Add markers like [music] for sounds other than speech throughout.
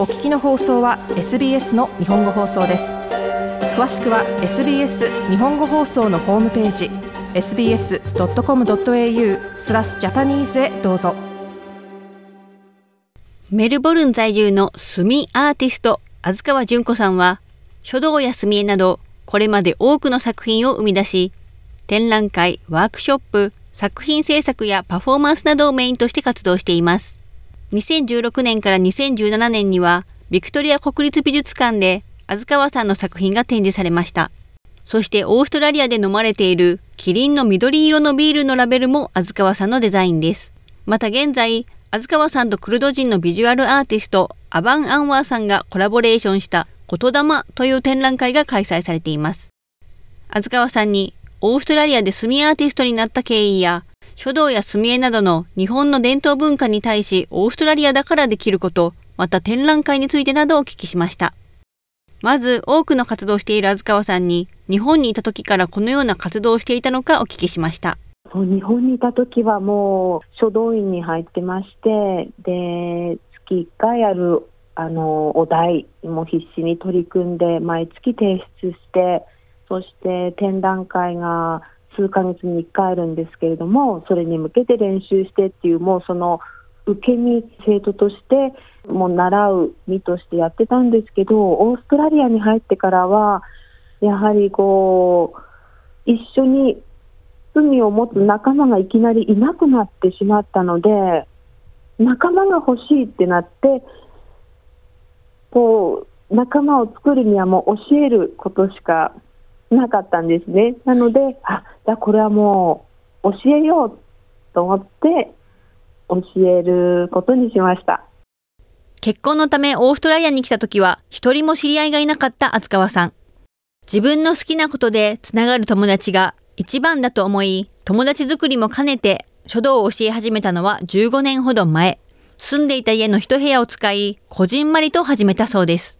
お聞きの放送は SBS の日本語放送です詳しくは SBS 日本語放送のホームページ sbs.com.au スラスジャパニーズへどうぞメルボルン在住の墨アーティスト、安川純子さんは、書道や墨絵など、これまで多くの作品を生み出し、展覧会、ワークショップ、作品制作やパフォーマンスなどをメインとして活動しています。2016年から2017年には、ビクトリア国立美術館で、安川さんの作品が展示されました。そしてオーストラリアで飲まれているキリンの緑色のビールのラベルも安川さんのデザインです。また現在、安川さんとクルド人のビジュアルアーティスト、アバン・アンワーさんがコラボレーションした言霊という展覧会が開催されています。安川さんにオーストラリアで墨アーティストになった経緯や書道や墨絵などの日本の伝統文化に対しオーストラリアだからできること、また展覧会についてなどをお聞きしました。まず多くの活動をしている安川さんに日本にいた時からこのような活動をしていたのかお聞きしました。日本にいた時はもう書道院に入ってましてで月1回あるあのお題も必死に取り組んで毎月提出してそして展覧会が数ヶ月に1回あるんですけれどもそれに向けて練習してっていうもうその受け身生徒としてもう習う身としてやってたんですけどオーストラリアに入ってからはやはりこう一緒に罪を持つ仲間がいきなりいなくなってしまったので仲間が欲しいってなってこう仲間を作るにはもう教えることしかなかったんですね。なので、あ、じゃあこれはもう教えようと思って教えることにしました。結婚のためオーストラリアに来た時は一人も知り合いがいなかった厚川さん。自分の好きなことでつながる友達が一番だと思い、友達作りも兼ねて書道を教え始めたのは15年ほど前。住んでいた家の一部屋を使い、こじんまりと始めたそうです。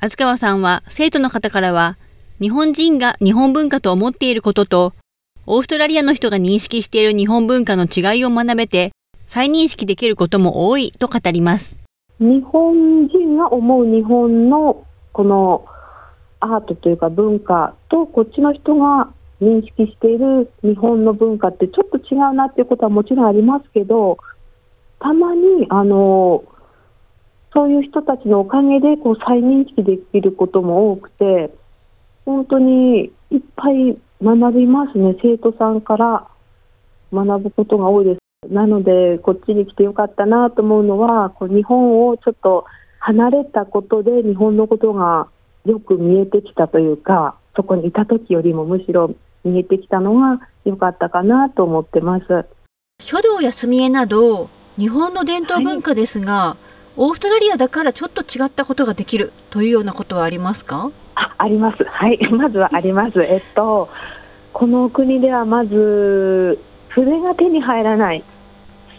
厚川さんは生徒の方からは日本人が日本文化と思っていることと、オーストラリアの人が認識している日本文化の違いを学べて、再認識できることも多いと語ります。日本人が思う日本のこのアートというか文化とこっちの人が認識している日本の文化ってちょっと違うなっていうことはもちろんありますけどたまにあのそういう人たちのおかげでこう再認識できることも多くて本当にいっぱい学びますね、生徒さんから学ぶことが多いです。なので、こっちに来てよかったなと思うのは、こう日本をちょっと離れたことで、日本のことがよく見えてきたというか、そこにいた時よりもむしろ見えてきたのが良かったかなと思ってます。書道や墨絵など、日本の伝統文化ですが、はい、オーストラリアだからちょっと違ったことができるというようなことはありますか？ああります、はい、[laughs] まずはあります、えっと、この国ではまず筆が手に入らない、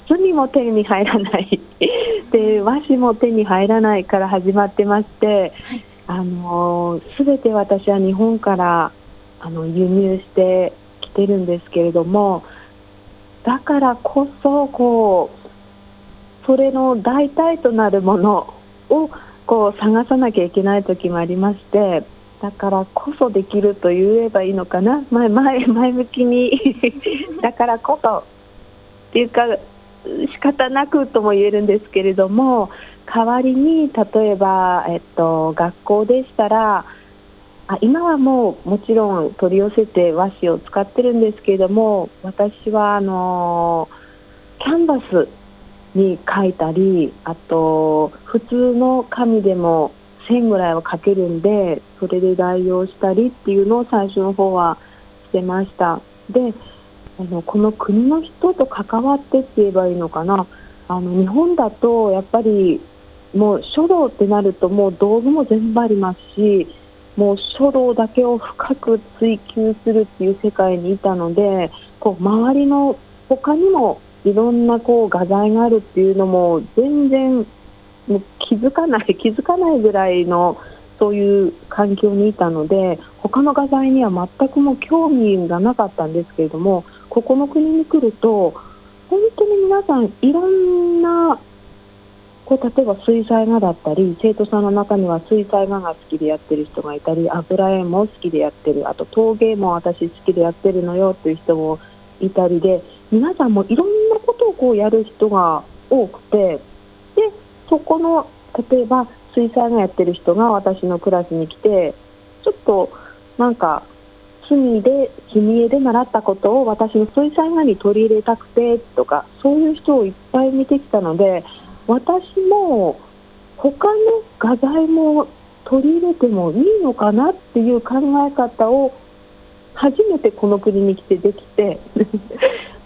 墨も手に入らない。[laughs] で和紙も手に入らないから始まってまして、はい、あの全て私は日本からあの輸入してきてるんですけれどもだからこそこうそれの代替となるものをこう探さなきゃいけない時もありましてだからこそできると言えばいいのかな。前前前向きに。[laughs] だからこそっていうか仕方なくとも言えるんですけれども代わりに例えば、えっと、学校でしたらあ今はもうもちろん取り寄せて和紙を使ってるんですけれども私はあのキャンバスに書いたりあと普通の紙でも線ぐらいは書けるんでそれで代用したりっていうのを最初の方はしてました。であのこの国の人と関わってって言えばいいのかな。あの日本だとやっぱりもう書道ってなるともう道具も全部ありますしもう書道だけを深く追求するっていう世界にいたのでこう周りの他にもいろんなこう画材があるっていうのも全然もう気づかない [laughs] 気づかないぐらいのそういう環境にいたので他の画材には全くも興味がなかったんですけれどもここの国に来ると本当に皆さんいろんなこう例えば水彩画だったり生徒さんの中には水彩画が好きでやってる人がいたり油絵も好きでやってるあと陶芸も私好きでやってるのよっていう人もいたりで皆さんもいろんなことをこうやる人が多くてでそこの例えば水彩画やってる人が私のクラスに来てちょっとなんか墨で墨絵で習ったことを私の水彩画に取り入れたくてとかそういう人をいっぱい見てきたので私も他の画材も取り入れてもいいのかなっていう考え方を初めてこの国に来てできて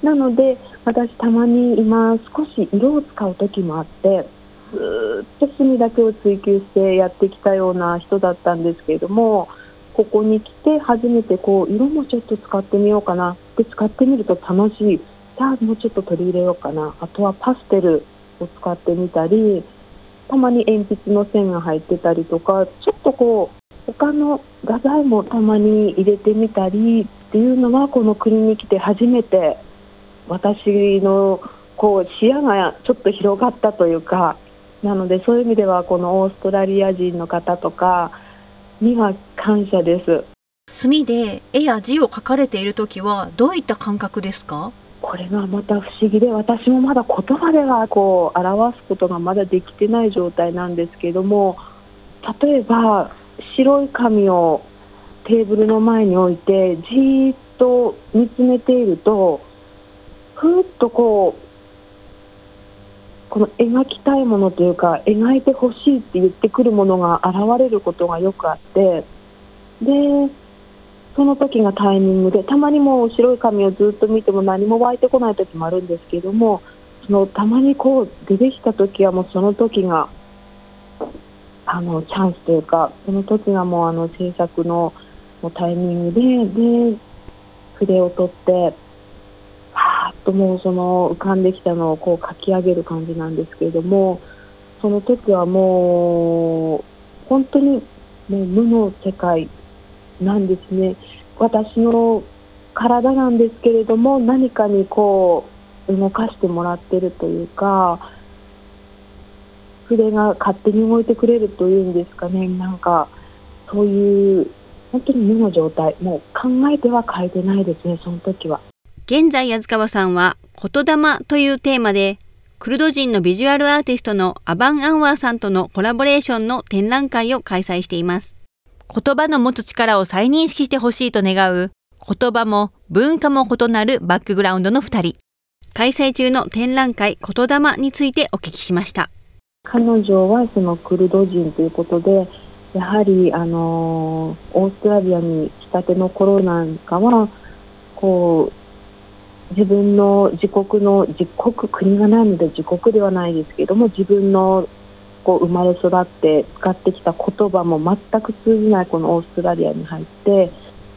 なので私たまに今少し色を使う時もあってずっと墨だけを追求してやってきたような人だったんですけれどもここに来て初めてこう色もちょっと使ってみようかな。で使ってみると楽しい。じゃあもうちょっと取り入れようかな。あとはパステルを使ってみたりたまに鉛筆の線が入ってたりとかちょっとこう他の画材もたまに入れてみたりっていうのはこの国に来て初めて私のこう視野がちょっと広がったというかなのでそういう意味ではこのオーストラリア人の方とかには感謝です。墨で絵や字を描かれている時はどういった感覚ですか？これがまた不思議で私もまだ言葉ではこう表すことがまだできてない状態なんですけども例えば白い紙をテーブルの前に置いてじーっと見つめているとふっとこうこの描きたいものというか描いてほしいって言ってくるものが現れることがよくあってでその時がタイミングでたまにもう白い紙をずっと見ても何も湧いてこない時もあるんですけどもそのたまにこう出てきた時はもうその時があのチャンスというかその時がもうあの制作のタイミングでで筆を取ってともうその浮かんできたのをこう書き上げる感じなんですけれどもその時はもう本当にもう無の世界なんですね。私の体なんですけれども何かにこう動かしてもらってるというか筆が勝手に動いてくれるというんですかね。なんかそういう本当に無の状態。もう考えては書いてないですねその時は。現在安川さんは言霊というテーマでクルド人のビジュアルアーティストのアバン・アンワーさんとのコラボレーションの展覧会を開催しています言葉の持つ力を再認識してほしいと願う、言葉も文化も異なるバックグラウンドの2人。開催中の展覧会言霊についてお聞きしました。彼女はそのクルド人ということで、やはりあのオーストラリアに来たての頃なんかは、こう、自分の自国の自国国がないので自国ではないですけども自分のこう生まれ育って使ってきた言葉も全く通じないこのオーストラリアに入って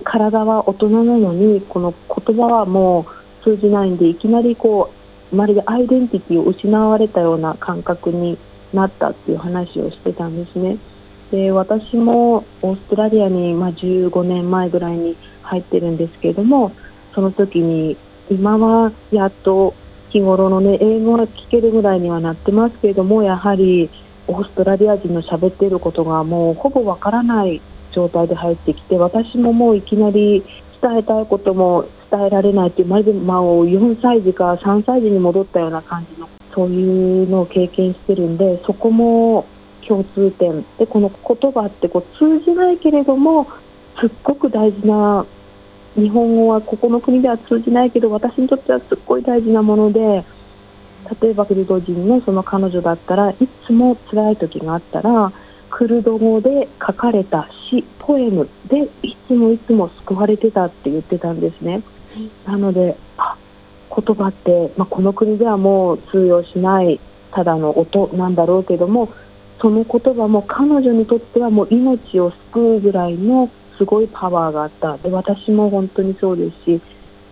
体は大人なのにこの言葉はもう通じないんでいきなりこうまるでアイデンティティを失われたような感覚になったっていう話をしてたんですね。で私もオーストラリアに、ま、15年前ぐらいに入ってるんですけれどもその時に今はやっと日頃のね英語が聞けるぐらいにはなってますけれどもやはりオーストラリア人の喋っていることがもうほぼわからない状態で入ってきて私ももういきなり伝えたいことも伝えられないっていうまるでまあ4歳児か3歳児に戻ったような感じのそういうのを経験してるんでそこも共通点。でこの言葉ってこう通じないけれどもすっごく大事な日本語はここの国では通じないけど私にとってはすっごい大事なもので例えばクルド人のその彼女だったらいつも辛い時があったらクルド語で書かれた詩ポエムでいつもいつも救われてたって言ってたんですね。なのであ言葉って、まあ、この国ではもう通用しないただの音なんだろうけどもその言葉も彼女にとってはもう命を救うぐらいのすごいパワーがあった。で私も本当にそうですし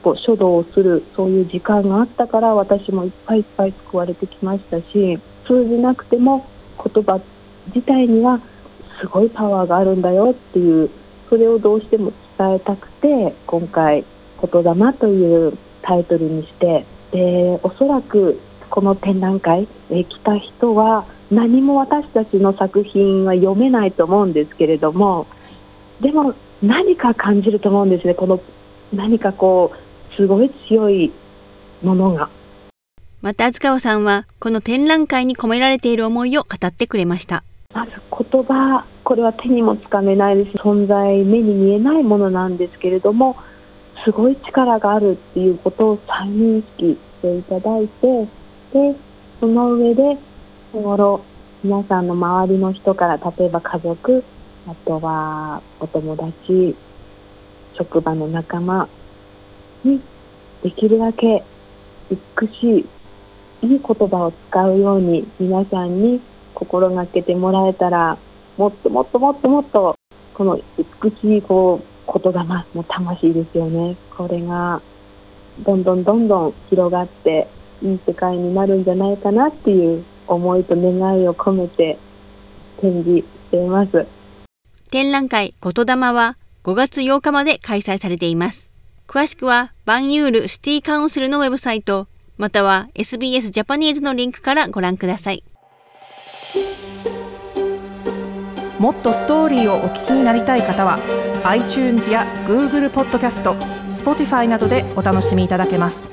こう書道をするそういう時間があったから私もいっぱいいっぱい救われてきましたし通じなくても言葉自体にはすごいパワーがあるんだよっていうそれをどうしても伝えたくて今回「言霊」というタイトルにしてでおそらくこの展覧会へ来た人は何も私たちの作品は読めないと思うんですけれどもでも何か感じると思うんですね。この何かこうすごい強いものが。また厚川さんはこの展覧会に込められている思いを語ってくれました。まず言葉これは手にもつかめないです。存在目に見えないものなんですけれどもすごい力があるっていうことを再認識していただいてでその上で日頃皆さんの周りの人から例えば家族あとはお友達職場の仲間にできるだけ美しいいい言葉を使うように皆さんに心がけてもらえたらもっともっともっともっとこの美しいこう言霊も魂ですよねこれがどんどんどんどん広がっていい世界になるんじゃないかなっていう思いと願いを込めて展示しています展覧会言霊は5月8日まで開催されています。詳しくはバンユールシティカウンセルのウェブサイトまたは SBS ジャパニーズのリンクからご覧ください。もっとストーリーをお聞きになりたい方は iTunes や Google ポッドキャスト Spotify などでお楽しみいただけます。